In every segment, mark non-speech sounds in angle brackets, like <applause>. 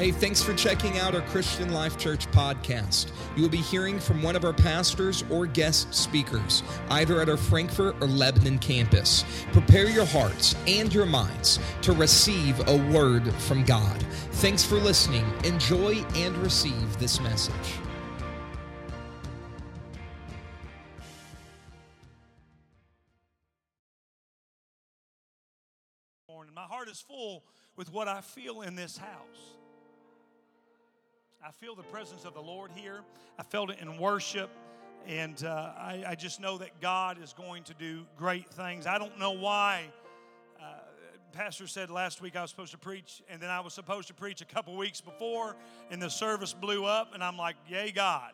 Hey, thanks for checking out our Christian Life Church podcast. You will be hearing from one of our pastors or guest speakers, either at our Frankfort or Lebanon campus. Prepare your hearts and your minds to receive a word from God. Thanks for listening. Enjoy and receive this message. Morning. My heart is full with what I feel in this house. I feel the presence of the Lord here. I felt it in worship. And uh, I, I, just know that God is going to do great things. I don't know why. Uh, Pastor said last week I was supposed to preach, and then I was supposed to preach a couple weeks before, and the service blew up, and I'm like, Yay, God.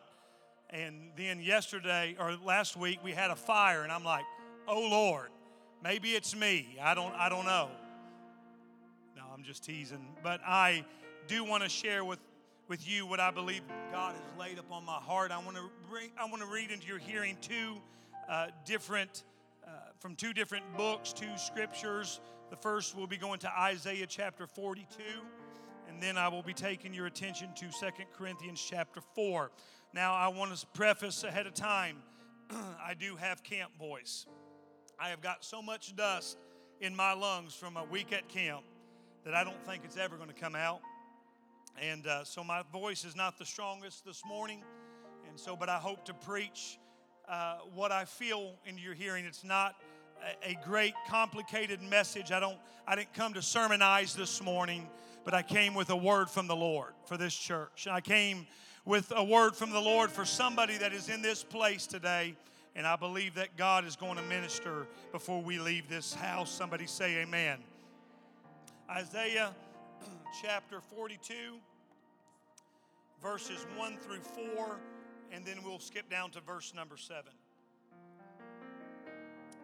And then yesterday, or last week, we had a fire, and I'm like, Oh, Lord, maybe it's me. I don't, I don't know. No, I'm just teasing. But I do want to share with with you what I believe God has laid upon my heart. I want to I want to read into your hearing two uh, different uh, from two different books, two scriptures. The first will be going to Isaiah chapter 42, and then I will be taking your attention to Second Corinthians chapter 4. Now, I want to preface ahead of time <clears throat> I do have camp voice. I have got so much dust in my lungs from a week at camp that I don't think it's ever going to come out. And uh, so my voice is not the strongest this morning. And so, but I hope to preach uh, what I feel into your hearing. It's not a, a great, complicated message. I don't. I didn't come to sermonize this morning, but I came with a word from the Lord for this church. And I came with a word from the Lord for somebody that is in this place today. And I believe that God is going to minister before we leave this house. Somebody say, Amen. Isaiah chapter 42, verses 1 through 4, and then we'll skip down to verse number 7.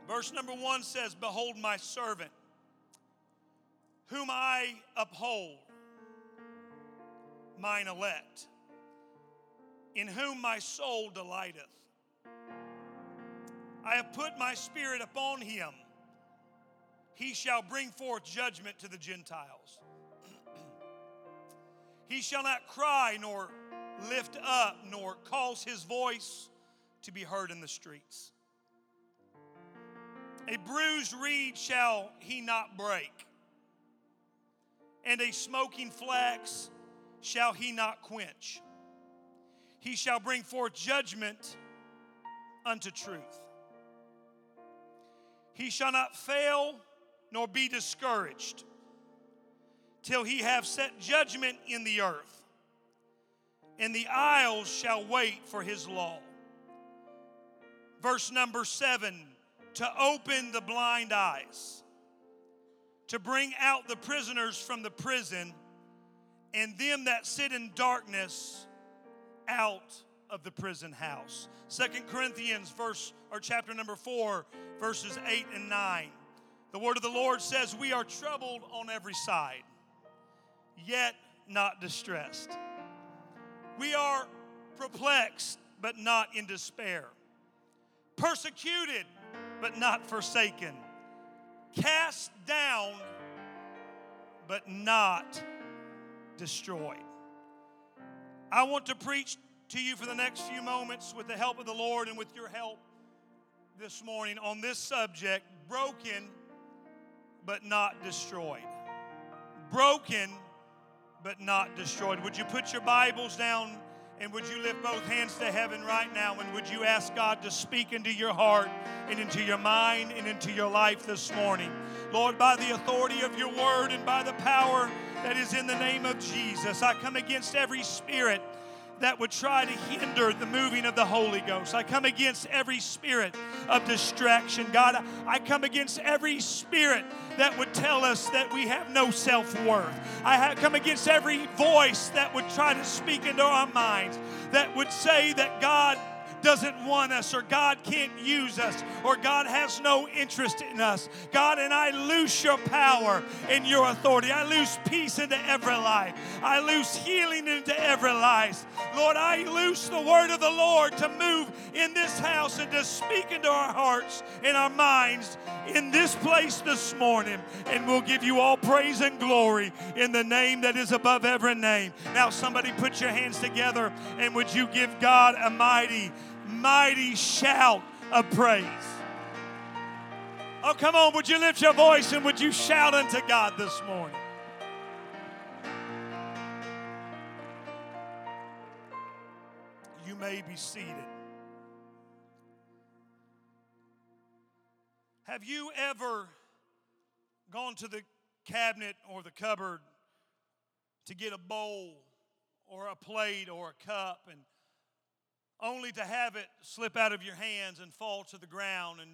Verse number 1 says, Behold, my servant, whom I uphold, mine elect, in whom my soul delighteth. I have put my spirit upon him. He shall bring forth judgment to the Gentiles. He shall not cry nor lift up nor cause his voice to be heard in the streets. A bruised reed shall he not break, and a smoking flax shall he not quench. He shall bring forth judgment unto truth. He shall not fail nor be discouraged till he have set judgment in the earth, and the isles shall wait for his law. Verse number seven to open the blind eyes, to bring out the prisoners from the prison, and them that sit in darkness out of the prison house. Second Corinthians verse or chapter number 4 verses 8 and 9. The word of the Lord says we are troubled on every side yet not distressed. We are perplexed, but not in despair. Persecuted, but not forsaken. Cast down, but not destroyed. I want to preach to you for the next few moments with the help of the Lord and with your help this morning on this subject broken, but not destroyed. Broken, but not destroyed. Would you put your Bibles down and would you lift both hands to heaven right now and would you ask God to speak into your heart and into your mind and into your life this morning? Lord, by the authority of your word and by the power that is in the name of Jesus, I come against every spirit that would try to hinder the moving of the Holy Ghost. I come against every spirit of distraction. God, I come against every spirit that would tell us that we have no self worth. I come against every voice that would try to speak into our minds that would say that God doesn't want us or God can't use us or God has no interest in us. God, and I loose your power and your authority. I loose peace into every life. I loose healing into every life. Lord, I loose the word of the Lord to move in this house and to speak into our hearts and our minds in this place this morning. And we'll give you all praise and glory in the name that is above every name. Now, somebody put your hands together and would you give God a mighty mighty shout of praise. Oh, come on, would you lift your voice and would you shout unto God this morning? You may be seated. Have you ever gone to the cabinet or the cupboard to get a bowl or a plate or a cup and only to have it slip out of your hands and fall to the ground and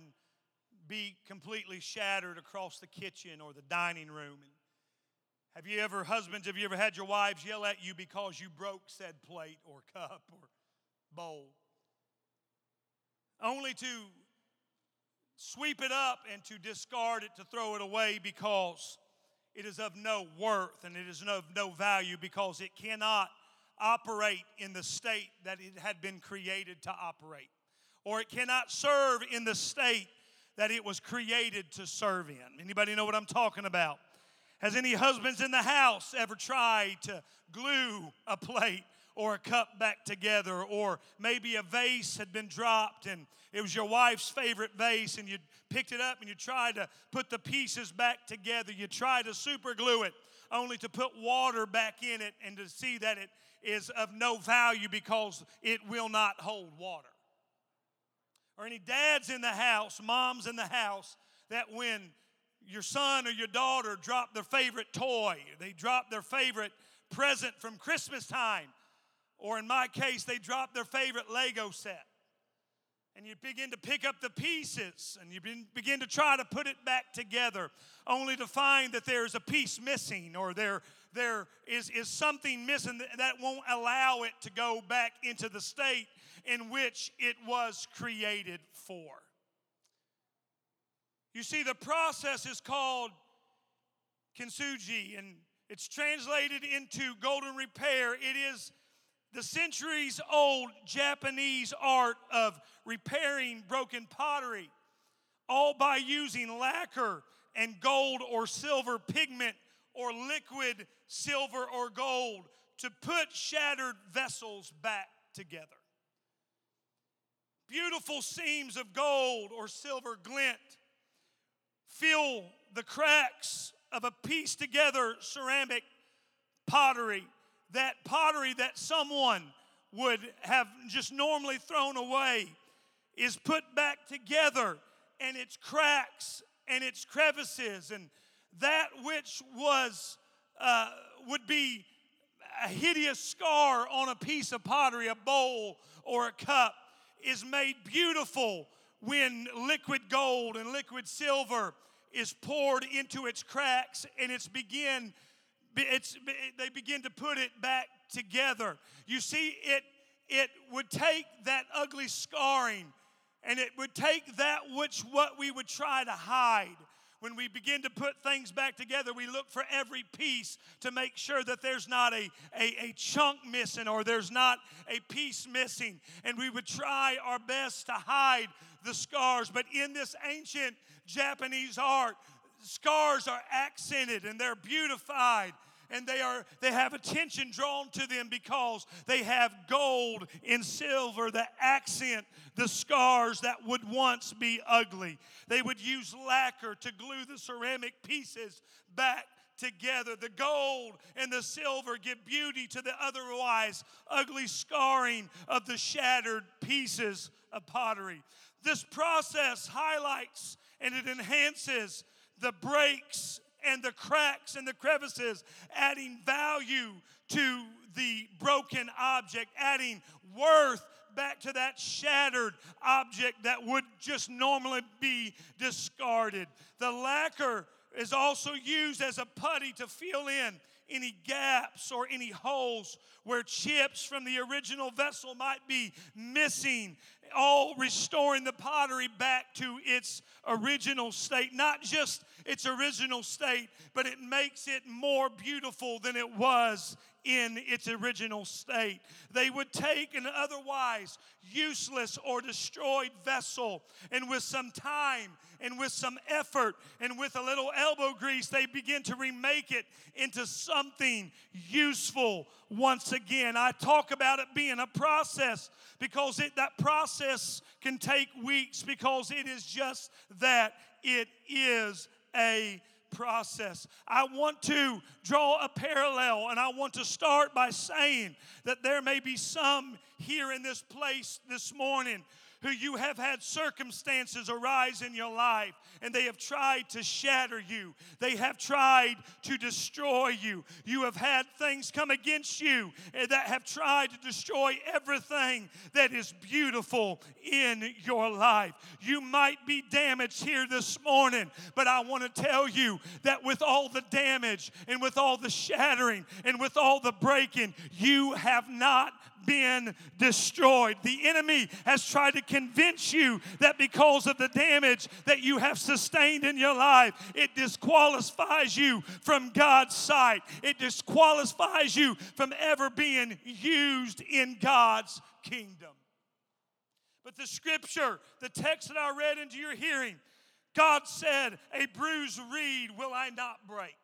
be completely shattered across the kitchen or the dining room. And have you ever, husbands, have you ever had your wives yell at you because you broke said plate or cup or bowl? Only to sweep it up and to discard it, to throw it away because it is of no worth and it is of no value because it cannot operate in the state that it had been created to operate, or it cannot serve in the state that it was created to serve in. Anybody know what I'm talking about? Has any husbands in the house ever tried to glue a plate or a cup back together, or maybe a vase had been dropped and it was your wife's favorite vase, and you picked it up and you tried to put the pieces back together. You tried to super glue it, only to put water back in it and to see that it is of no value because it will not hold water. Or any dads in the house, moms in the house, that when your son or your daughter drop their favorite toy, they drop their favorite present from Christmas time, or in my case, they drop their favorite Lego set. And you begin to pick up the pieces and you begin to try to put it back together, only to find that there's a piece missing or there there is, is something missing that won't allow it to go back into the state in which it was created for. You see, the process is called kintsugi, and it's translated into golden repair. It is the centuries old Japanese art of repairing broken pottery, all by using lacquer and gold or silver pigment or liquid silver or gold to put shattered vessels back together. Beautiful seams of gold or silver glint fill the cracks of a pieced together ceramic pottery. That pottery that someone would have just normally thrown away is put back together and its cracks and its crevices and that which was uh, would be a hideous scar on a piece of pottery, a bowl or a cup, is made beautiful when liquid gold and liquid silver is poured into its cracks and it's begin it's they begin to put it back together. You see it it would take that ugly scarring and it would take that which what we would try to hide when we begin to put things back together, we look for every piece to make sure that there's not a, a, a, chunk missing or there's not a piece missing. And we would try our best to hide the scars. But in this ancient Japanese art, scars are accented and they're beautified and they are they have attention drawn to them because they have gold and silver that accent the scars that would once be ugly. They would use lacquer to glue the ceramic pieces back together. The gold and the silver give beauty to the otherwise ugly scarring of the shattered pieces of pottery. This process highlights and it enhances the breaks and the cracks and the crevices, adding value to the broken object, adding worth back to that shattered object that would just normally be discarded. The lacquer is also used as a putty to fill in any gaps or any holes where chips from the original vessel might be missing, all restoring the pottery back to its original state. Not just its original state, but it makes it more beautiful than it was in its original state. They would take an otherwise useless or destroyed vessel, and with some time and with some effort and with a little elbow grease, they begin to remake it into something useful once again. I talk about it being a process because it, that process can take weeks because it is just that. It is a process. I want to draw a parallel and I want to start by saying that there may be some here in this place this morning who you have had circumstances arise in your life and they have tried to shatter you. They have tried to destroy you. You have had things come against you eh, that have tried to destroy everything that is beautiful in your life. You might be damaged here this morning, but I want to tell you that with all the damage and with all the shattering and with all the breaking, you have not been destroyed. The enemy has tried to convince you that because of the damage that you have sustained in your life, it disqualifies you from God's sight. It disqualifies you from ever being used in God's kingdom. But the scripture, the text that I read into your hearing, God said, A bruised reed will I not break,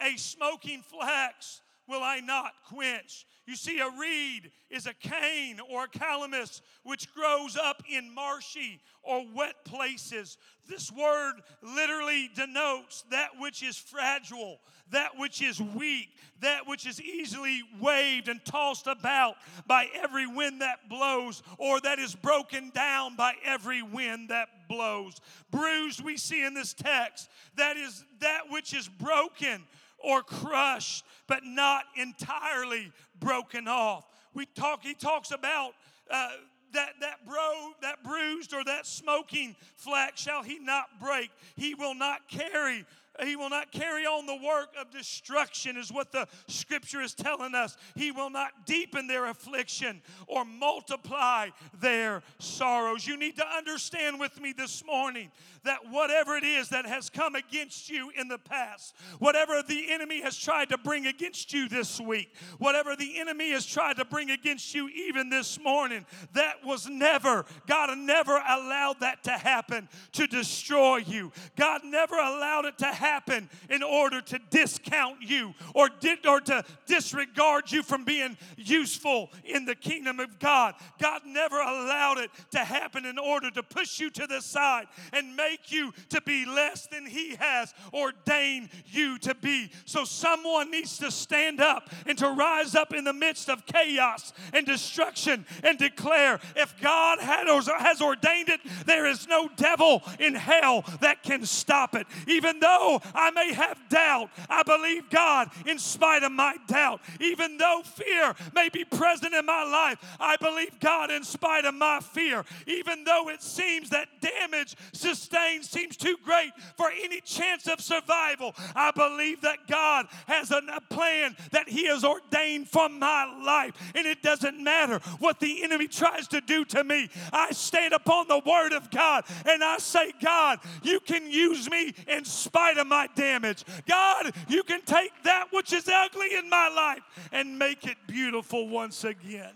a smoking flax will I not quench. You see, a reed is a cane or a calamus which grows up in marshy or wet places. This word literally denotes that which is fragile, that which is weak, that which is easily waved and tossed about by every wind that blows, or that is broken down by every wind that blows. Bruised, we see in this text, that is that which is broken or crushed, but not entirely broken off. We talk, he talks about uh, that, that, bro, that bruised or that smoking flax shall he not break. He will not carry he will not carry on the work of destruction, is what the scripture is telling us. He will not deepen their affliction or multiply their sorrows. You need to understand with me this morning that whatever it is that has come against you in the past, whatever the enemy has tried to bring against you this week, whatever the enemy has tried to bring against you even this morning, that was never, God never allowed that to happen to destroy you. God never allowed it to happen in order to discount you or, did, or to disregard you from being useful in the kingdom of God. God never allowed it to happen in order to push you to the side and make you to be less than He has ordained you to be. So someone needs to stand up and to rise up in the midst of chaos and destruction and declare if God has ordained it, there is no devil in hell that can stop it. Even though I may have doubt, I believe God in spite of my doubt. Even though fear may be present in my life, I believe God in spite of my fear. Even though it seems that damage sustained seems too great for any chance of survival, I believe that God has a plan that He has ordained for my life. And it doesn't matter what the enemy tries to do to me. I stand upon the Word of God and I say, God, you can use me in spite of of my damage. God, you can take that which is ugly in my life and make it beautiful once again.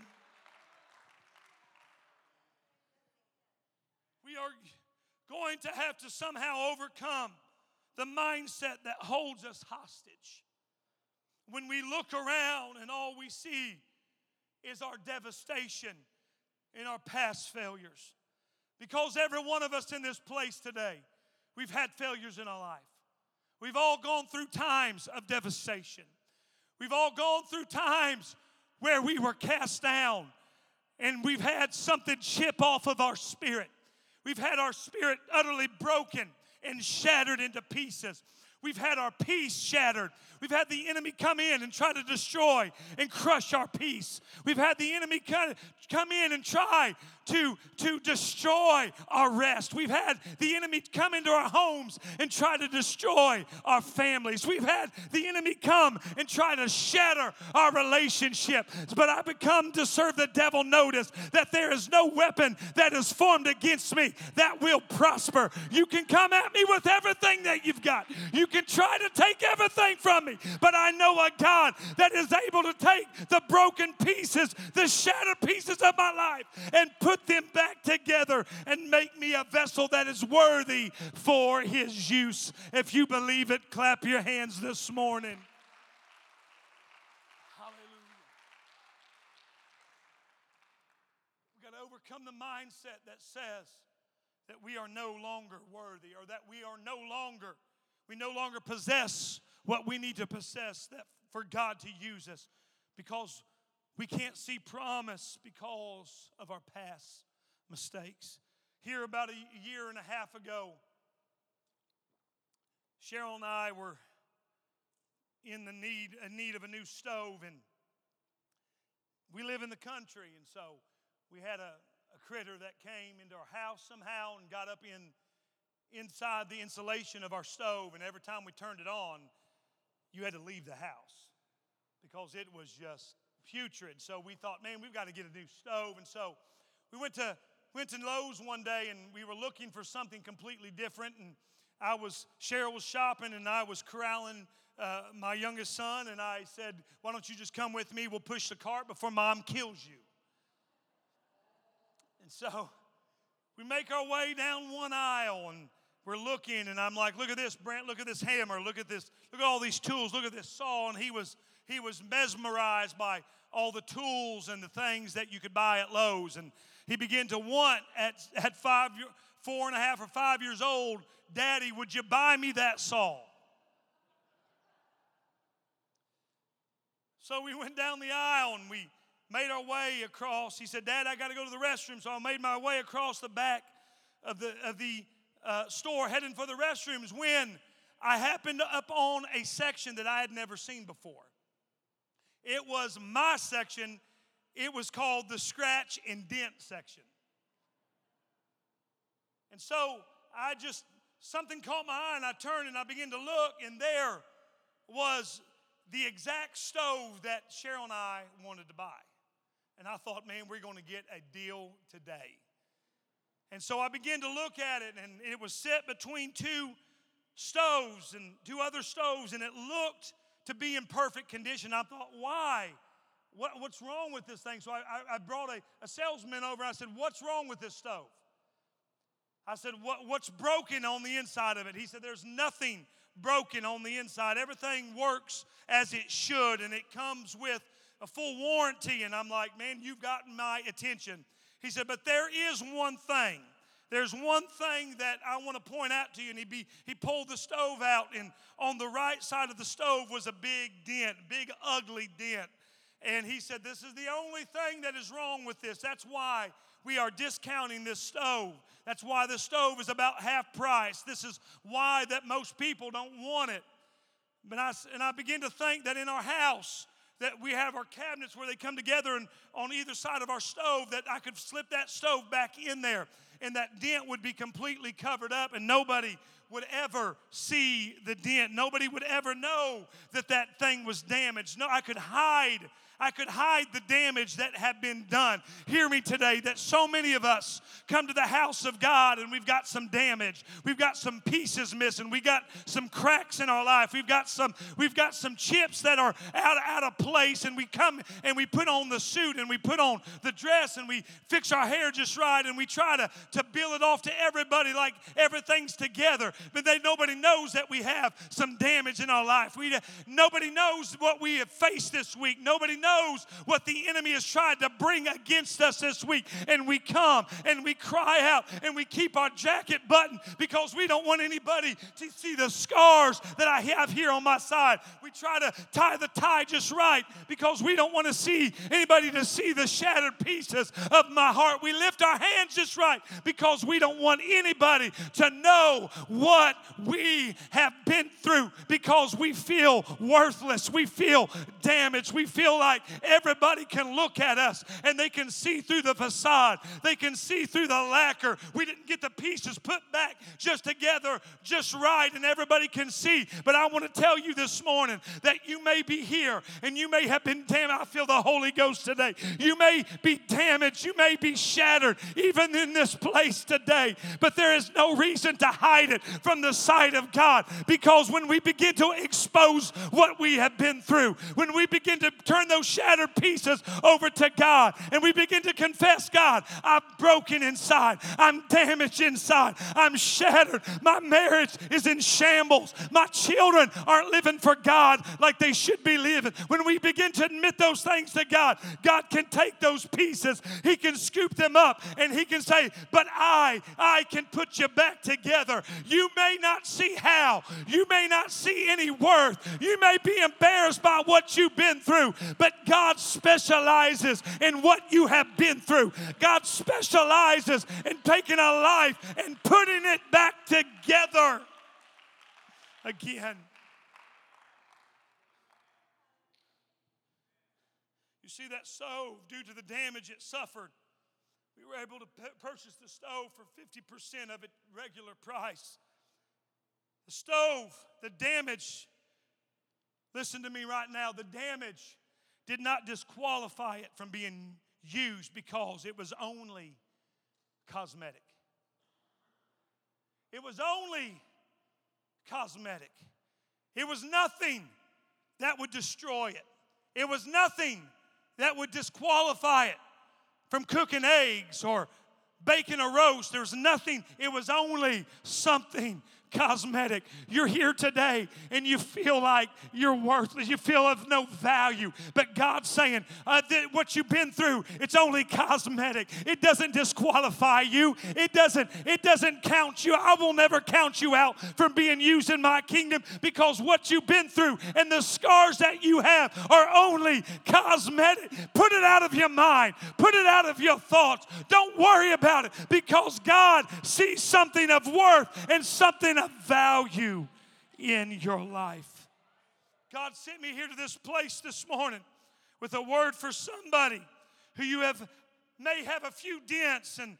We are going to have to somehow overcome the mindset that holds us hostage. When we look around and all we see is our devastation in our past failures. Because every one of us in this place today, we've had failures in our life. We've all gone through times of devastation. We've all gone through times where we were cast down and we've had something chip off of our spirit. We've had our spirit utterly broken and shattered into pieces. We've had our peace shattered. We've had the enemy come in and try to destroy and crush our peace. We've had the enemy come in and try to, to destroy our rest. We've had the enemy come into our homes and try to destroy our families. We've had the enemy come and try to shatter our relationship. But I've become to serve the devil notice that there is no weapon that is formed against me that will prosper. You can come at me with everything that you've got. You can try to take everything from me, but I know a God that is able to take the broken pieces, the shattered pieces of my life, and put them back together and make me a vessel that is worthy for His use. If you believe it, clap your hands this morning. Hallelujah. We've got to overcome the mindset that says that we are no longer worthy or that we are no longer we no longer possess what we need to possess that for God to use us because we can't see promise because of our past mistakes. Here, about a year and a half ago, Cheryl and I were in the need, in need of a new stove, and we live in the country, and so we had a, a critter that came into our house somehow and got up in inside the insulation of our stove, and every time we turned it on, you had to leave the house because it was just putrid. So we thought, man, we've got to get a new stove. And so we went to went to Lowe's one day and we were looking for something completely different. And I was Cheryl was shopping and I was corralling uh, my youngest son. And I said, "Why don't you just come with me? We'll push the cart before Mom kills you." And so we make our way down one aisle and we're looking and I'm like, look at this, Brent, look at this hammer, look at this, look at all these tools, look at this saw. And he was he was mesmerized by all the tools and the things that you could buy at Lowe's. And he began to want at, at five, four and a half or five years old, Daddy, would you buy me that saw? So we went down the aisle and we made our way across. He said, Dad, I got to go to the restroom. So I made my way across the back of the, of the uh, store heading for the restrooms when I happened up on a section that I had never seen before. It was my section, it was called the scratch and dent section. And so I just, something caught my eye and I turned and I began to look, and there was the exact stove that Cheryl and I wanted to buy. And I thought, man, we're going to get a deal today. And so I began to look at it, and it was set between two stoves and two other stoves, and it looked to be in perfect condition. I thought, why? What, what's wrong with this thing? So I, I, I brought a, a, salesman over I said, What's wrong with this stove? I said, what, What's broken on the inside of it? He said, There's nothing broken on the inside. Everything works as it should, and it comes with a full warranty. And I'm like, Man, you've gotten my attention. He said, But there is one thing. There's one thing that I want to point out to you. And he, be, he pulled the stove out, and on the right side of the stove was a big dent, big, ugly dent. And he said, This is the only thing that is wrong with this. That's why we are discounting this stove. That's why the stove is about half price. This is why that most people don't want it. But I, and I begin to think that in our house, that we have our cabinets where they come together and on either side of our stove that I could slip that stove back in there and that dent would be completely covered up and nobody would ever see the dent. Nobody would ever know that that thing was damaged. No, I could hide I could hide the damage that had been done. Hear me today that so many of us come to the house of God and we've got some damage. We've got some pieces missing. We got some cracks in our life. We've got some we've got some chips that are out, out of place and we come and we put on the suit and we put on the dress and we fix our hair just right and we try to, to bill it off to everybody like everything's together. But they nobody knows that we have some damage in our life. We nobody knows what we have faced this week. Nobody knows knows what the enemy has tried to bring against us this week. And we come and we cry out and we keep our jacket buttoned because we don't want anybody to see the scars that I have here on my side. We try to tie the tie just right because we don't want to see anybody to see the shattered pieces of my heart. We lift our hands just right because we don't want anybody to know what we have been through because we feel worthless. We feel damaged. We feel like everybody can look at us and they can see through the facade. They can see through the lacquer. We didn't get the pieces put back just together just right and everybody can see. But I want to tell you this morning that you may be here and you may have been damaged. I feel the Holy Ghost today. You may be damaged. You may be shattered even in this place today. But there is no reason to hide it from the sight of God because when we begin to expose what we have been through, when we begin to turn those shattered pieces over to God. And we begin to confess, God, I'm broken inside, I'm damaged inside, I'm shattered, my marriage is in shambles, my children aren't living for God like they should be living. When we begin to admit those things to God, God can take those pieces, He can scoop them up, and He can say, But I, I can put you back together. You may not see how, you may not see any worth, you may be embarrassed by what you've been through, but God specializes in what you have been through. God specializes in taking a life and putting it back together again. You see, that stove, due to the damage it suffered, we were able to p- purchase the stove for 50% of its regular price. The stove, the damage, listen to me right now, the damage did not disqualify it from being used because it was only cosmetic. It was only cosmetic. It was nothing that would destroy it. It was nothing that would disqualify it from cooking eggs or baking a roast. There was nothing, it was only something cosmetic. You're here today and you feel like you're worthless. You feel of no value. But God's saying uh, that what you've been through, it's only cosmetic. It doesn't disqualify you. It doesn't. It doesn't count you. I will never count you out from being used in my kingdom because what you've been through and the scars that you have are only cosmetic. Put it out of your mind. Put it out of your thoughts. Don't worry about it because God sees something of worth and something of value in your life. God sent me here to this place this morning with a word for somebody who you have may have a few dents and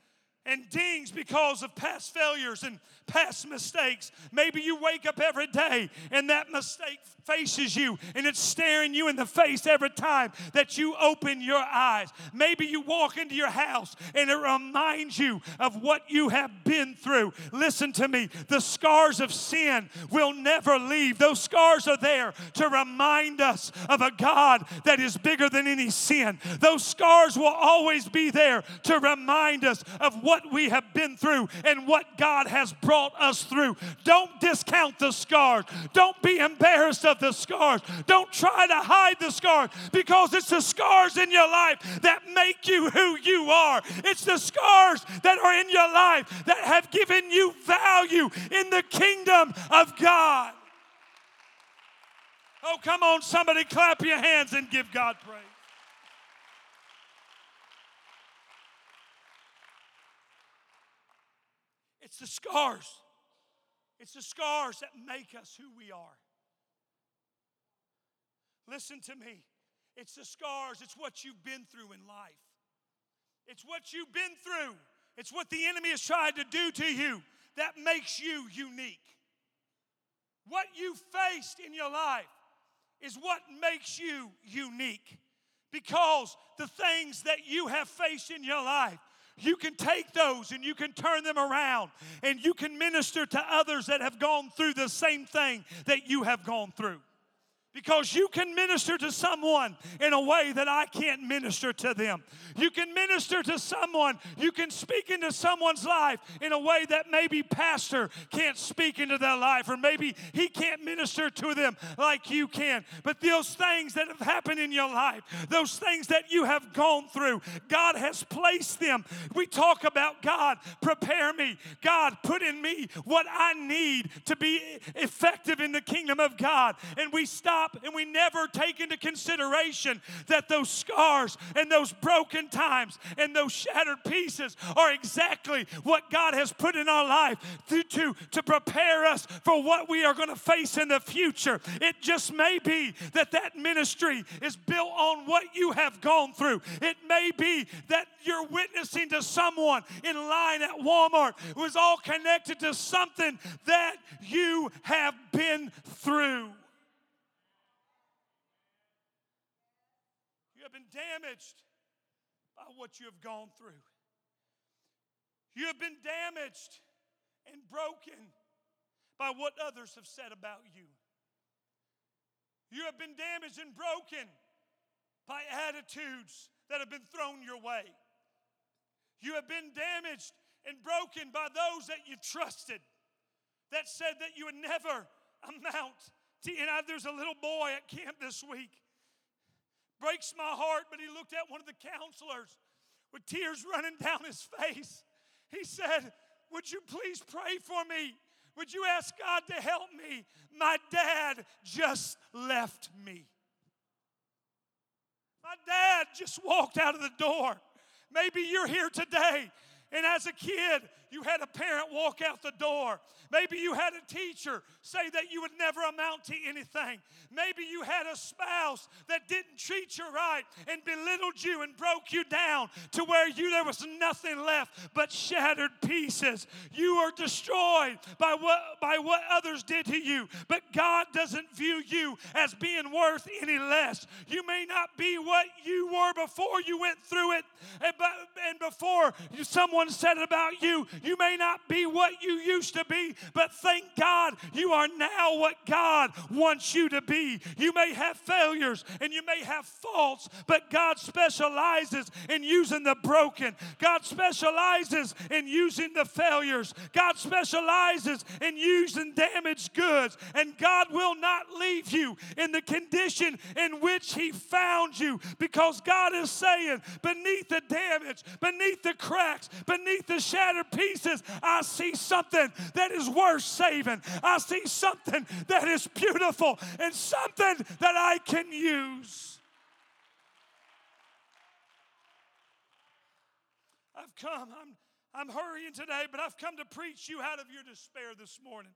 and dings because of past failures and past mistakes. Maybe you wake up every day and that mistake faces you and it's staring you in the face every time that you open your eyes. Maybe you walk into your house and it reminds you of what you have been through. Listen to me, the scars of sin will never leave. Those scars are there to remind us of a God that is bigger than any sin. Those scars will always be there to remind us of what we have been through and what God has brought us through. Don't discount the scars. Don't be embarrassed of the scars. Don't try to hide the scars because it's the scars in your life that make you who you are. It's the scars that are in your life that have given you value in the kingdom of God. Oh, come on, somebody clap your hands and give God praise. It's the scars. It's the scars that make us who we are. Listen to me. It's the scars, it's what you've been through in life. It's what you've been through. It's what the enemy has tried to do to you that makes you unique. What you faced in your life is what makes you unique. Because the things that you have faced in your life, you can take those and you can turn them around and you can minister to others that have gone through the same thing that you have gone through because you can minister to someone in a way that I can't minister to them. You can minister to someone, you can speak into someone's life in a way that maybe pastor can't speak into their life or maybe he can't minister to them like you can. But those things that have happened in your life, those things that you have gone through, God has placed them. We talk about God, prepare me. God, put in me what I need to be effective in the kingdom of God. And we stop stop and we never take into consideration that those scars and those broken times and those shattered pieces are exactly what God has put in our life to, to, to prepare us for what we are going to face in the future. It just may be that that ministry is built on what you have gone through. It may be that you're witnessing to someone in line at Walmart who is all connected to something that you have been through. Have been damaged by what you have gone through. You have been damaged and broken by what others have said about you. You have been damaged and broken by attitudes that have been thrown your way. You have been damaged and broken by those that you trusted that said that you would never amount to. And I, there's a little boy at camp this week breaks my heart, but he looked at one of the counselors with tears running down his face. He said, Would you please pray for me? Would you ask God to help me? My dad just left me. My dad just walked out of the door. Maybe you're here today, and as a kid, you had a parent walk out the door. Maybe you had a teacher say that you would never amount to anything. Maybe you had a spouse that didn't treat you right and belittled you and broke you down to where you there was nothing left but shattered pieces. You are destroyed by what by what others did to you. But God doesn't view you as being worth any less. You may not be what you were before you went through it and, and before someone said it about you, you may not be what you used to be, but thank God you are now what God wants you to be. You may have failures and you may have faults, but God specializes in using the broken. God specializes in using the failures. God specializes in using damaged goods. And God will not leave you in the condition in which He found you because God is saying, beneath the damage, beneath the cracks, beneath the shattered pieces, I see something that is worth saving. I see something that is beautiful and something that I can use. I've come, I'm, I'm hurrying today, but I've come to preach you out of your despair this morning.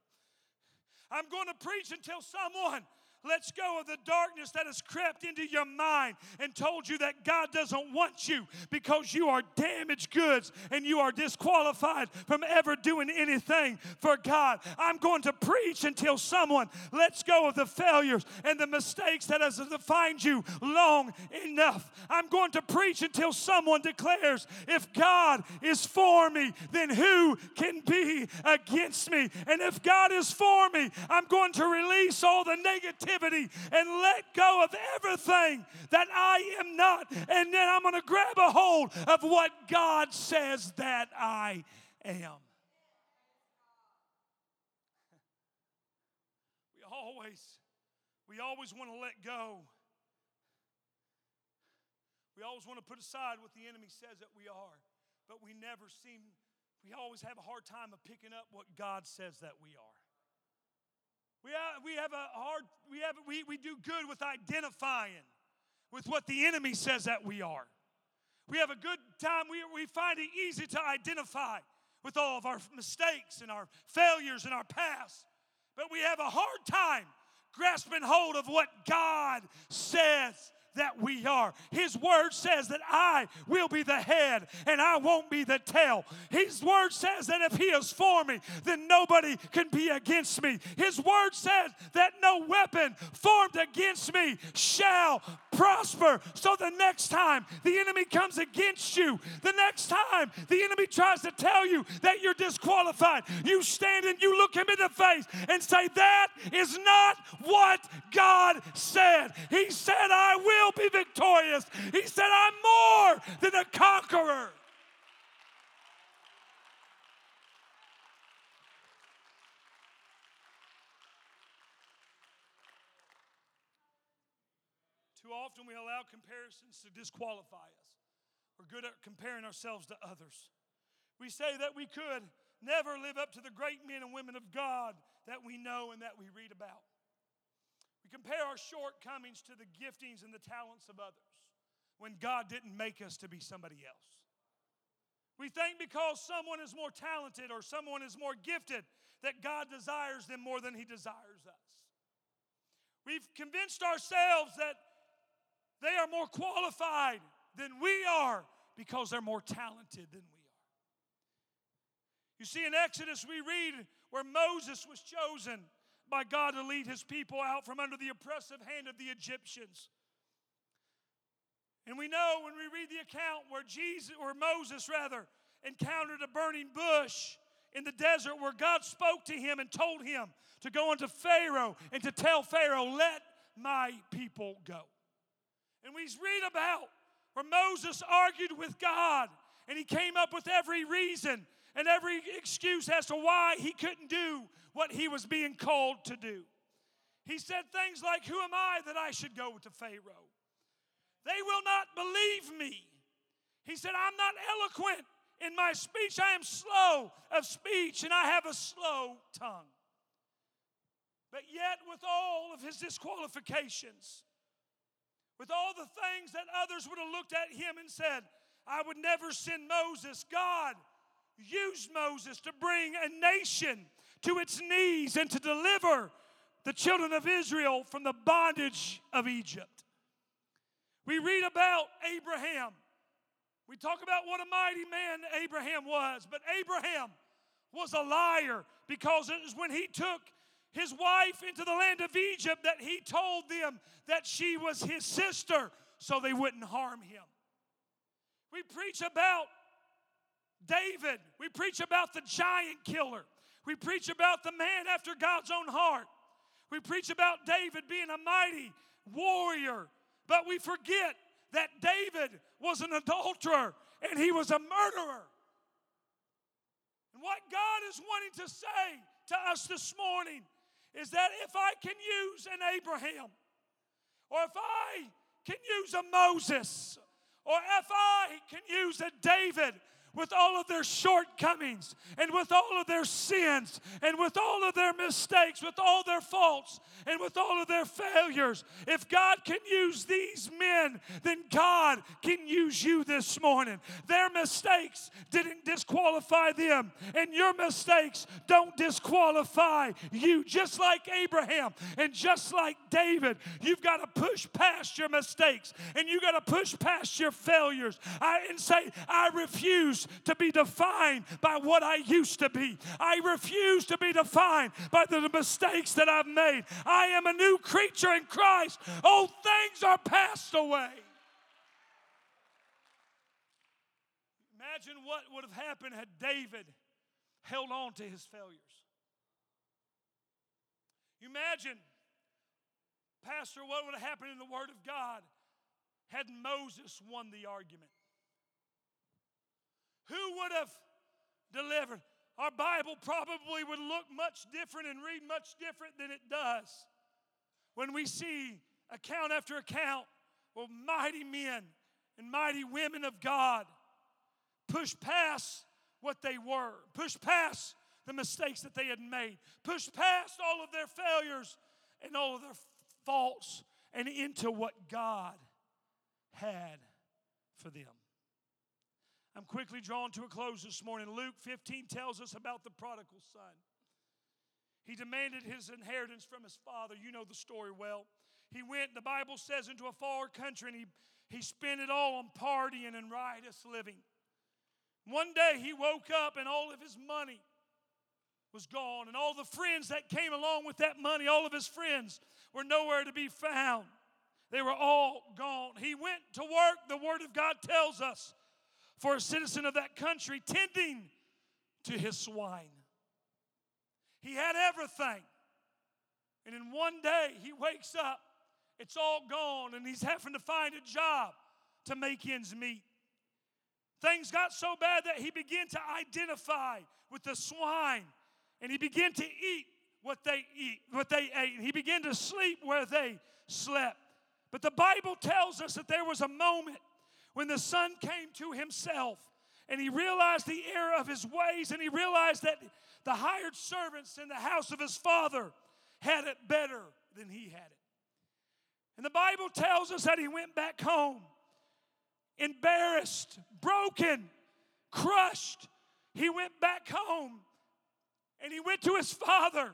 I'm going to preach until someone lets go of the darkness that has crept into your mind and told you that God doesn't want you because you are damaged goods and you are disqualified from ever doing anything for God. I'm going to preach until someone lets go of the failures and the mistakes that has defined you long enough. I'm going to preach until someone declares, if God is for me, then who can be against me? And if God is for me, I'm going to release all the negativity negativity and let go of everything that I am not. And then I'm going to grab a hold of what God says that I am. <laughs> We always, we always want to let go. We always want to put aside what the enemy says that we are, but we never seem, we always have a hard time of picking up what God says that we are. We have, we have a hard, we, have, we, we do good with identifying with what the enemy says that we are. We have a good time, we, we find it easy to identify with all of our mistakes and our failures and our past. But we have a hard time grasping hold of what God says that we are. His word says that I will be the head and I won't be the tail. His word says that if He is for me, then nobody can be against me. His word says that no weapon formed against me shall prosper. So the next time the enemy comes against you, the next time the enemy tries to tell you that you're disqualified, you stand and you look him in the face and say, That is not what God said. He said, I will be victorious. He said, I'm more than a conqueror. Too often we allow comparisons to disqualify us. We're good at comparing ourselves to others. We say that we could never live up to the great men and women of God that we know and that we read about. Compare our shortcomings to the giftings and the talents of others when God didn't make us to be somebody else. We think because someone is more talented or someone is more gifted that God desires them more than He desires us. We've convinced ourselves that they are more qualified than we are because they're more talented than we are. You see, in Exodus, we read where Moses was chosen by God to lead his people out from under the oppressive hand of the Egyptians. And we know when we read the account where Jesus or Moses rather encountered a burning bush in the desert where God spoke to him and told him to go unto Pharaoh and to tell Pharaoh, "Let my people go." And we read about where Moses argued with God and he came up with every reason and every excuse as to why he couldn't do what he was being called to do. He said things like, Who am I that I should go to Pharaoh? They will not believe me. He said, I'm not eloquent in my speech. I am slow of speech and I have a slow tongue. But yet, with all of his disqualifications, with all the things that others would have looked at him and said, I would never send Moses. God used Moses to bring a nation to its knees and to deliver the children of Israel from the bondage of Egypt. We read about Abraham. We talk about what a mighty man Abraham was, but Abraham was a liar because it was when he took his wife into the land of Egypt that he told them that she was his sister so they wouldn't harm him. We preach about David, we preach about the giant killer, we preach about the man after God's own heart. We preach about David being a mighty warrior, but we forget that David was an adulterer and he was a murderer. And what God is wanting to say to us this morning is that if I can use an Abraham, or if I can use a Moses, or if I can use a David, with all of their shortcomings and with all of their sins and with all of their mistakes, with all their faults and with all of their failures. If God can use these men, then God can use you this morning. Their mistakes didn't disqualify them, and your mistakes don't disqualify you. Just like Abraham and just like David, you've got to push past your mistakes and you've got to push past your failures I, and say, I refuse refuse to be defined by what I used to be. I refuse to be defined by the mistakes that I've made. I am a new creature in Christ. Old things are passed away. Imagine what would have happened had David held on to his failures. Imagine, Pastor, what would have happened in the Word of God had Moses won the argument? Who would have delivered? Our Bible probably would look much different and read much different than it does when we see account after account of mighty men and mighty women of God push past what they were, push past the mistakes that they had made, push past all of their failures and all of their faults and into what God had for them. I'm quickly drawn to a close this morning. Luke 15 tells us about the prodigal son. He demanded his inheritance from his father. You know the story well. he went, the Bible says, into a far country and he, he spent it all on partying and riotous living. One day he woke up and all of his money was gone, and all the friends that came along with that money, all of his friends, were nowhere to be found. They were all gone. He went to work, the Word of God tells us, for a citizen of that country, tending to his swine. He had everything. And in one day, he wakes up, it's all gone, and he's having to find a job to make ends meet. Things got so bad that he began to identify with the swine and he began to eat what they eat, what they ate, and he began to sleep where they slept. But the Bible tells us that there was a moment when the son came to himself and he realized the error of his ways and he realized that the hired servants in the house of his father had it better than he had it. And the Bible tells us that he went back home embarrassed, broken, crushed. He went back home and he went to his father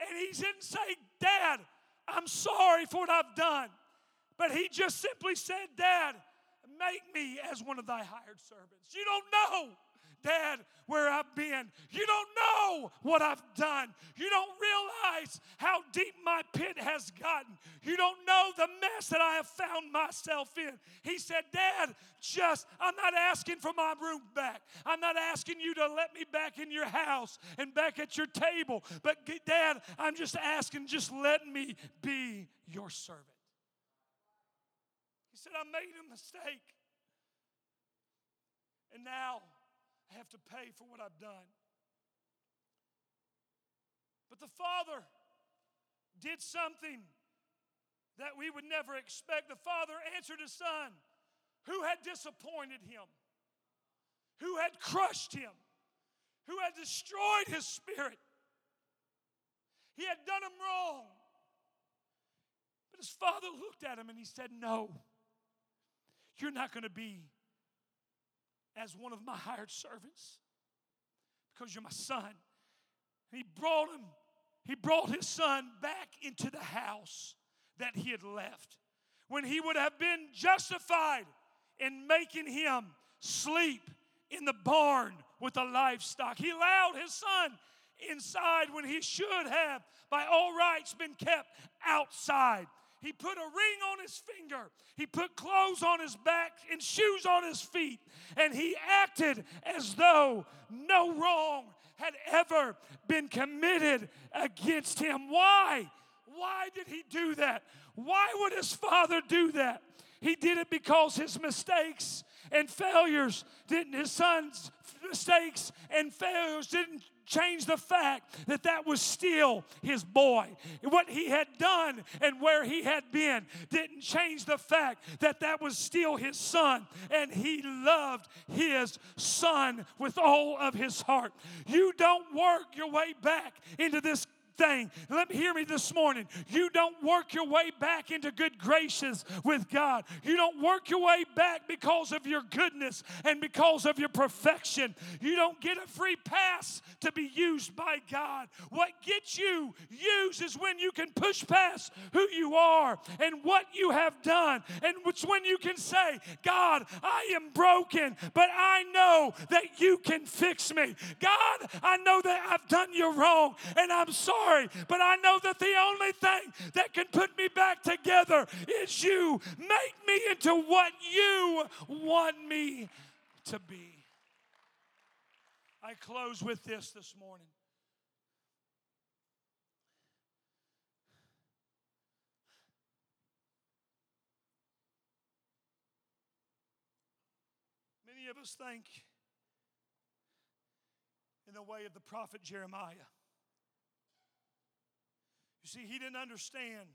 and he didn't say, Dad, I'm sorry for what I've done. But he just simply said, Dad, make me as one of thy hired servants. You don't know Dad, where I've been. You don't know what I've done. You don't realize how deep my pit has gotten. You don't know the mess that I have found myself in. He said, Dad, just, I'm not asking for my room back. I'm not asking you to let me back in your house and back at your table. But, Dad, I'm just asking, just let me be your servant. Said, I made a mistake. And now, I have to pay for what I've done. But the Father did something that we would never expect. The Father answered His Son who had disappointed Him, who had crushed Him, who had destroyed His spirit. He had done him wrong. But his father looked at him and he said, No, you're not going to be as one of my hired servants because you're my son. He brought him, he brought his son back into the house that he had left when he would have been justified in making him sleep in the barn with the livestock. He allowed his son inside when he should have, by all rights, been kept outside. He put a ring on his finger. He put clothes on his back and shoes on his feet. And he acted as though no wrong had ever been committed against him. Why? Why did he do that? Why would his father do that? He did it because his mistakes and failures didn't, his son's mistakes and failures didn't change the fact that that was still his boy. What he had done and where he had been didn't change the fact that that was still his son and he loved his son with all of his heart. You don't work your way back into this thing. Let me hear me this morning. You don't work your way back into good graces with God. You don't work your way back because of your goodness and because of your perfection. You don't get a free pass to be used by God. What gets you used is when you can push past who you are and what you have done. And it's when you can say, God, I am broken, but I know that you can fix me. God, I know that I've done you wrong and I'm sorry sorry, but I know that the only thing that can put me back together is you. Make me into what you want me to be. I close with this this morning. Many of us think in the way of the prophet Jeremiah. You see, he didn't understand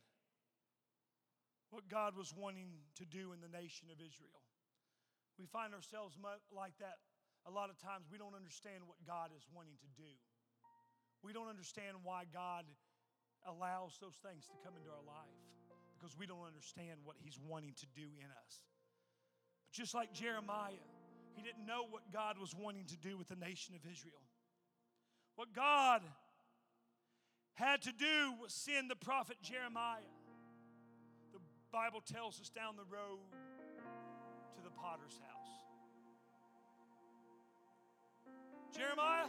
what God was wanting to do in the nation of Israel. We find ourselves like that a lot of times. We don't understand what God is wanting to do. We don't understand why God allows those things to come into our life because we don't understand what He's wanting to do in us. But just like Jeremiah, he didn't know what God was wanting to do with the nation of Israel. What God had to do was send the prophet Jeremiah the Bible tells us down the road to the potter's house. Jeremiah,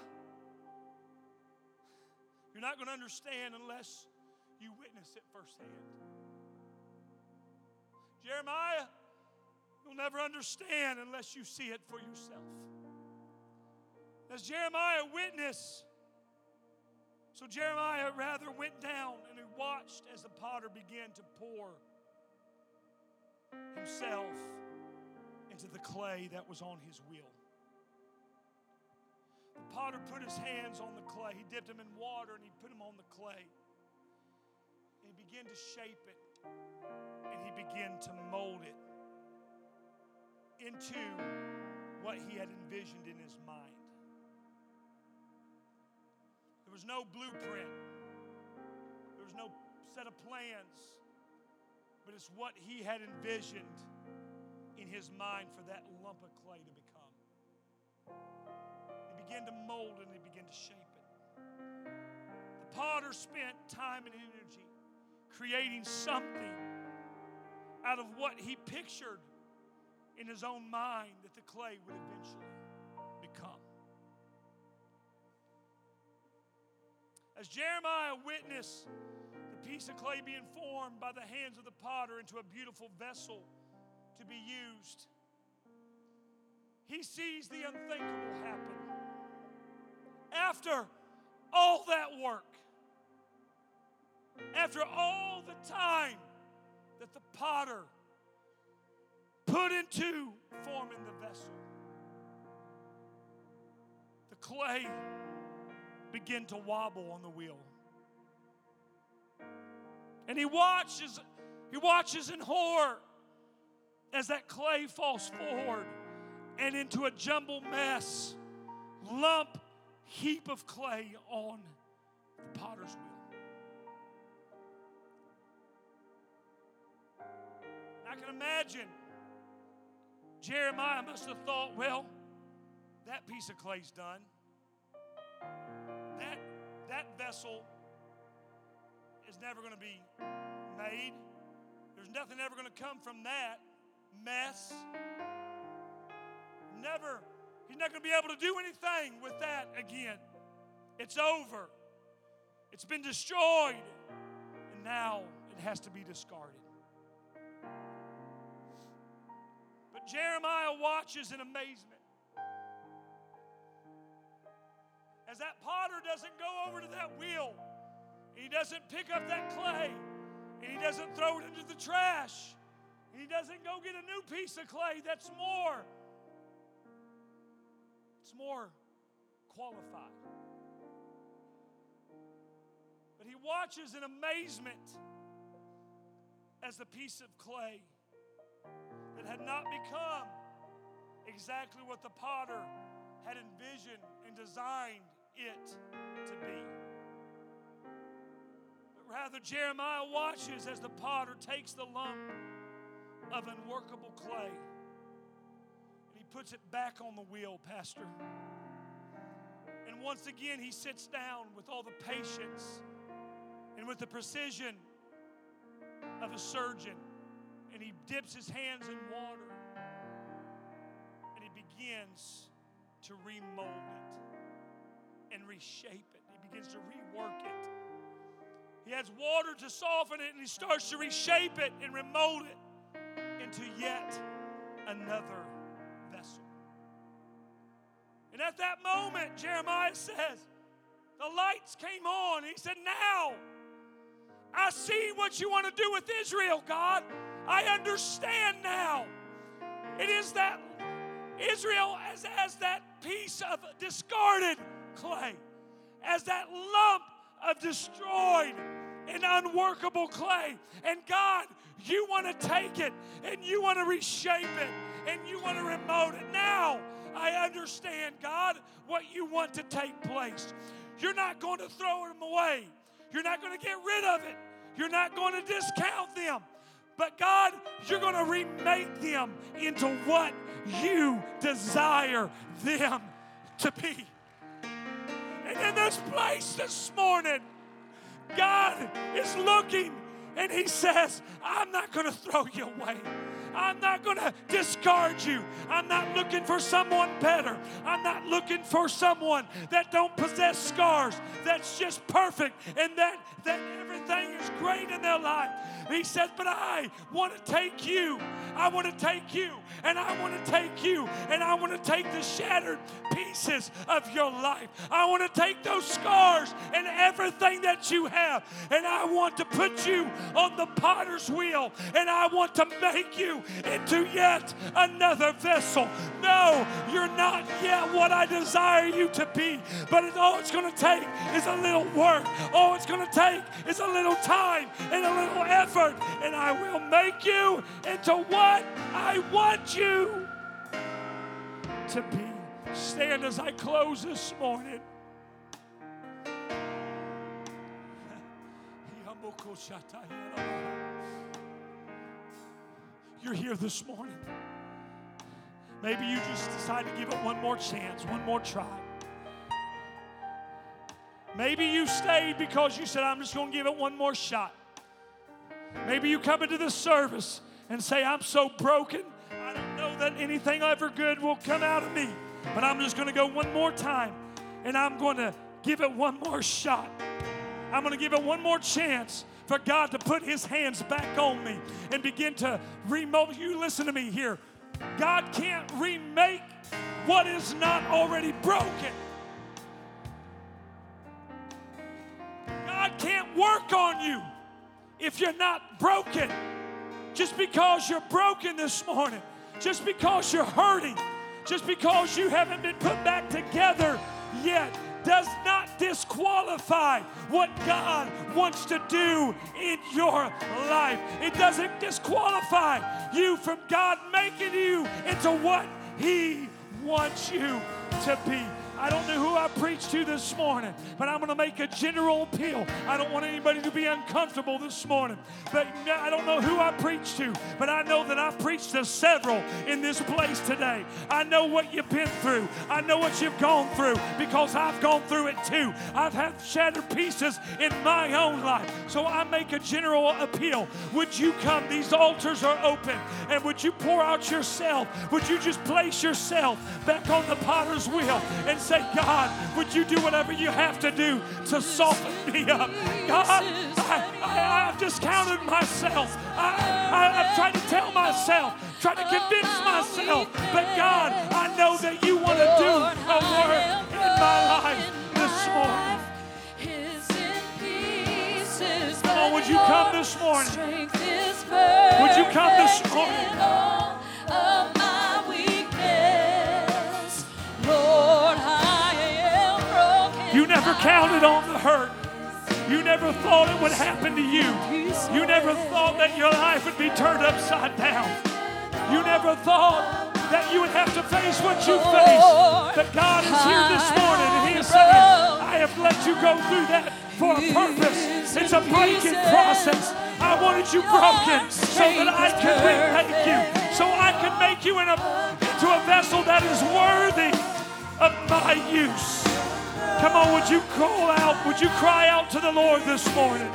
you're not going to understand unless you witness it firsthand. Jeremiah, you'll never understand unless you see it for yourself. As Jeremiah witnessed, so Jeremiah rather went down and he watched as the potter began to pour himself into the clay that was on his wheel. The potter put his hands on the clay. He dipped them in water and he put them on the clay. And he began to shape it and he began to mold it into what he had envisioned in his mind. Was no blueprint, there was no set of plans, but it's what he had envisioned in his mind for that lump of clay to become. He began to mold and he began to shape it. The potter spent time and energy creating something out of what he pictured in his own mind that the clay would eventually As Jeremiah witnessed the piece of clay being formed by the hands of the potter into a beautiful vessel to be used, he sees the unthinkable happen. After all that work, after all the time that the potter put into forming the vessel, the clay begin to wobble on the wheel. And he watches, he watches in horror as that clay falls forward and into a jumble mess, lump, heap of clay on the potter's wheel. I can imagine Jeremiah must have thought, well, that piece of clay's done. That, that vessel is never going to be made. There's nothing ever going to come from that mess. Never, he's not going to be able to do anything with that again. It's over. It's been destroyed. And now it has to be discarded. But Jeremiah watches in amazement. As that potter doesn't go over to that wheel, he doesn't pick up that clay, and he doesn't throw it into the trash, he doesn't go get a new piece of clay that's more, it's more qualified. But he watches in amazement as the piece of clay that had not become exactly what the potter had envisioned and designed it to be. But rather, Jeremiah watches as the potter takes the lump of unworkable clay and he puts it back on the wheel, Pastor. And once again, he sits down with all the patience and with the precision of a surgeon and he dips his hands in water and he begins to remold it and reshape it. He begins to rework it. He adds water to soften it and he starts to reshape it and remold it into yet another vessel. And at that moment, Jeremiah says, the lights came on. He said, Now I see what you want to do with Israel, God. I understand now. It is that Israel as, as that piece of discarded clay, as that lump of destroyed and unworkable clay. And God, you want to take it and you want to reshape it and you want to remote it. Now I understand, God, what you want to take place. You're not going to throw them away. You're not going to get rid of it. You're not going to discount them. But God, you're going to remake them into what you desire them to be. In this place this morning, God is looking And He says, I'm not going to throw you away. I'm not going to discard you. I'm not looking for someone better. I'm not looking for someone that don't possess scars, that's just perfect and that, that everything is great in their life. He says, But I want to take you. I want to take you, and I want to take you, and I want to take the shattered pieces of your life. I want to take those scars and everything that you have, and I want to put you on the potter's wheel, and I want to make you into yet another vessel. No, you're not yet what I desire you to be, but all it's going to take is a little work. All it's going to take is a little time and a little effort, and I will make you into what I want you to be. Stand as I close this morning. <laughs> You're here this morning. Maybe you just decide to give it one more chance, one more try. Maybe you stayed because you said, I'm just going to give it one more shot. Maybe you come into this service and say, I'm so broken, I don't know that anything ever good will come out of me. But I'm just going to go one more time and I'm going to give it one more shot. I'm going to give it one more chance for God to put his hands back on me and begin to remold. You listen to me here. God can't remake what is not already broken. God can't work on you if you're not broken. Just because you're broken this morning, just because you're hurting, just because you haven't been put back together yet, does not disqualify what God wants to do in your life. It doesn't disqualify you from God making you into what He wants you to be. I don't know who I preached to this morning, but I'm going to make a general appeal. I don't want anybody to be uncomfortable this morning. But I don't know who I preached to, but I know that I preached to several in this place today. I know what you've been through. I know what you've gone through because I've gone through it too. I've had shattered pieces in my own life. So I make a general appeal. Would you come? These altars are open. And would you pour out yourself? Would you just place yourself back on the potter's wheel and say, God, would you do whatever you have to do to soften me up? God, I, I, I've discounted myself. I, I, I've tried to tell myself, tried to convince myself, but God, I know that you want to do a work in my life this morning. Come on, would you come this morning? Would you come this morning? Never counted on the hurt. You never thought it would happen to you. You never thought that your life would be turned upside down. You never thought that you would have to face what you face. But God is here this morning and He is saying, I have let you go through that for a purpose. It's a breaking process. I wanted you broken so that I could remake you, so I could make you in a, into a vessel that is worthy of my use. Come on, would you call out? Would you cry out to the Lord this morning?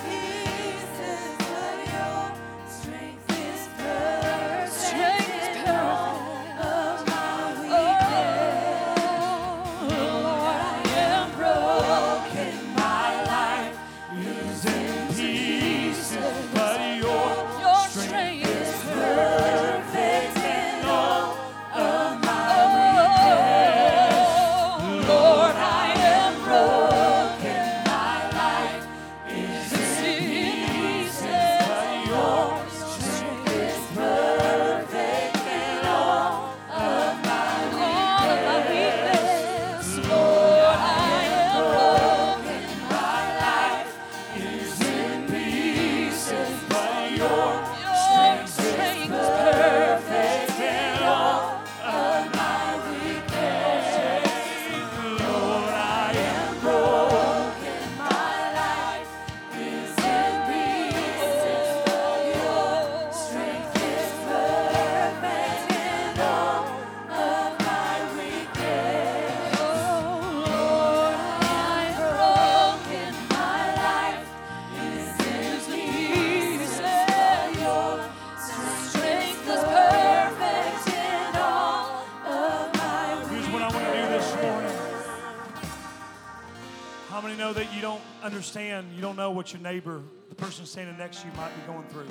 Understand, you don't know what your neighbor, the person standing next to you, might be going through.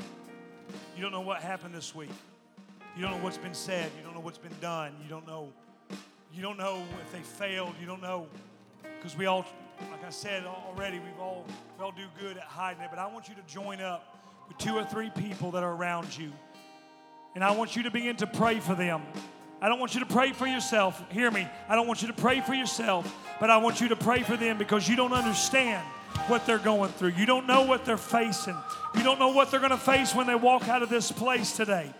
You don't know what happened this week. You don't know what's been said. You don't know what's been done. You don't know. You don't know if they failed. You don't know because we all, like I said already, we've all we all do good at hiding it. But I want you to join up with two or three people that are around you, and I want you to begin to pray for them. I don't want you to pray for yourself. Hear me. I don't want you to pray for yourself, but I want you to pray for them because you don't understand what they're going through. You don't know what they're facing. You don't know what they're going to face when they walk out of this place today.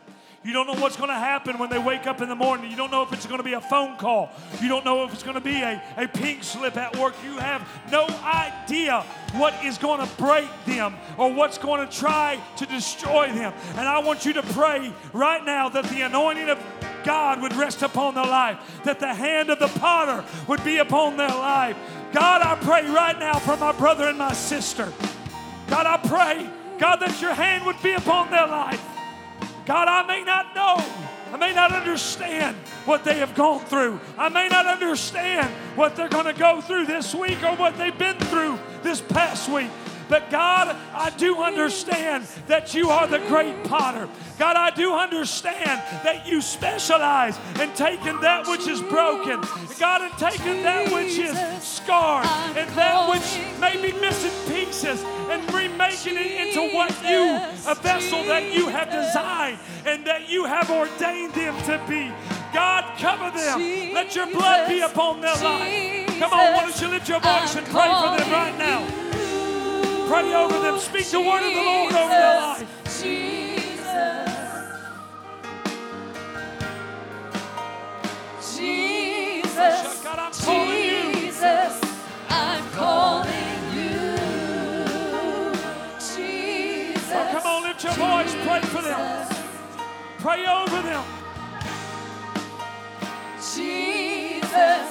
You don't know what's going to happen when they wake up in the morning. You don't know if it's going to be a phone call. You don't know if it's going to be a, a pink slip at work. You have no idea what is going to break them or what's going to try to destroy them. And I want you to pray right now that the anointing of God would rest upon their life, that the hand of the potter would be upon their life. God, I pray right now for my brother and my sister. God, I pray, God, that your hand would be upon their life. God, I may not know. I may not understand what they have gone through. I may not understand what they're going to go through this week or what they've been through this past week. But God, I do understand that you are the great potter. God, I do understand that you specialize in taking that which is broken, God, and taking that which is scarred, and that which may be missing pieces, and remaking it into what you, a vessel that you have designed and that you have ordained them to be. God, cover them. Let your blood be upon their life. Come on, why don't you lift your voice and pray for them right now? Pray over them. Speak the word of the Lord over their life. Jesus. Jesus. God, I'm calling you. Jesus. I'm calling you. Jesus. Oh, come on, lift your voice. Pray for them. Pray over them. Jesus.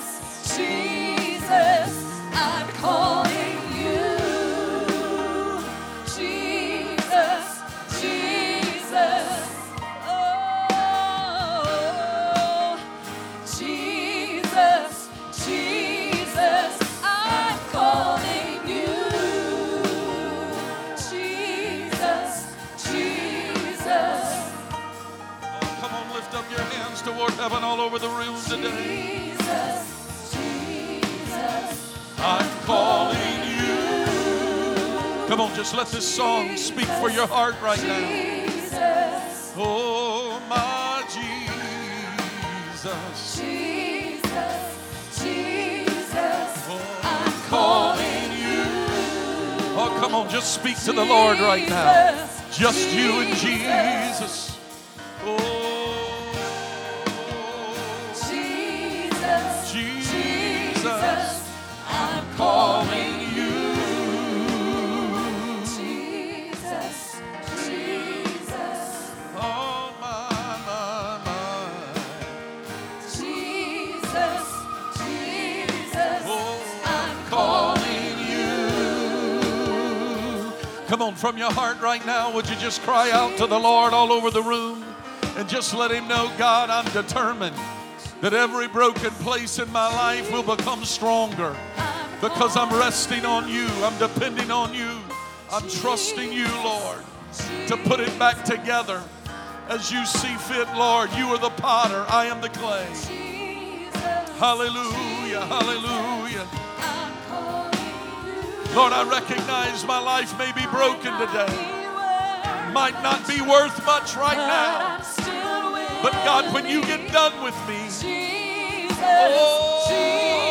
Jesus. I'm calling toward heaven all over the room today. Jesus. Jesus. I'm calling you. Come on, just let this song speak for your heart right now. Oh, my Jesus. Jesus. Jesus. I'm calling you. Oh, come on, just speak to the Lord right now. Just you and Jesus. Oh, Come on, from your heart right now, would you just cry out to the Lord all over the room and just let Him know, God, I'm determined that every broken place in my life will become stronger because I'm resting on you, I'm depending on you, I'm trusting you, Lord, to put it back together as you see fit, Lord. You are the potter, I am the clay. Hallelujah, hallelujah. Lord, I recognize my life may be broken today. Might not be worth much right now. But God, when you get done with me, oh,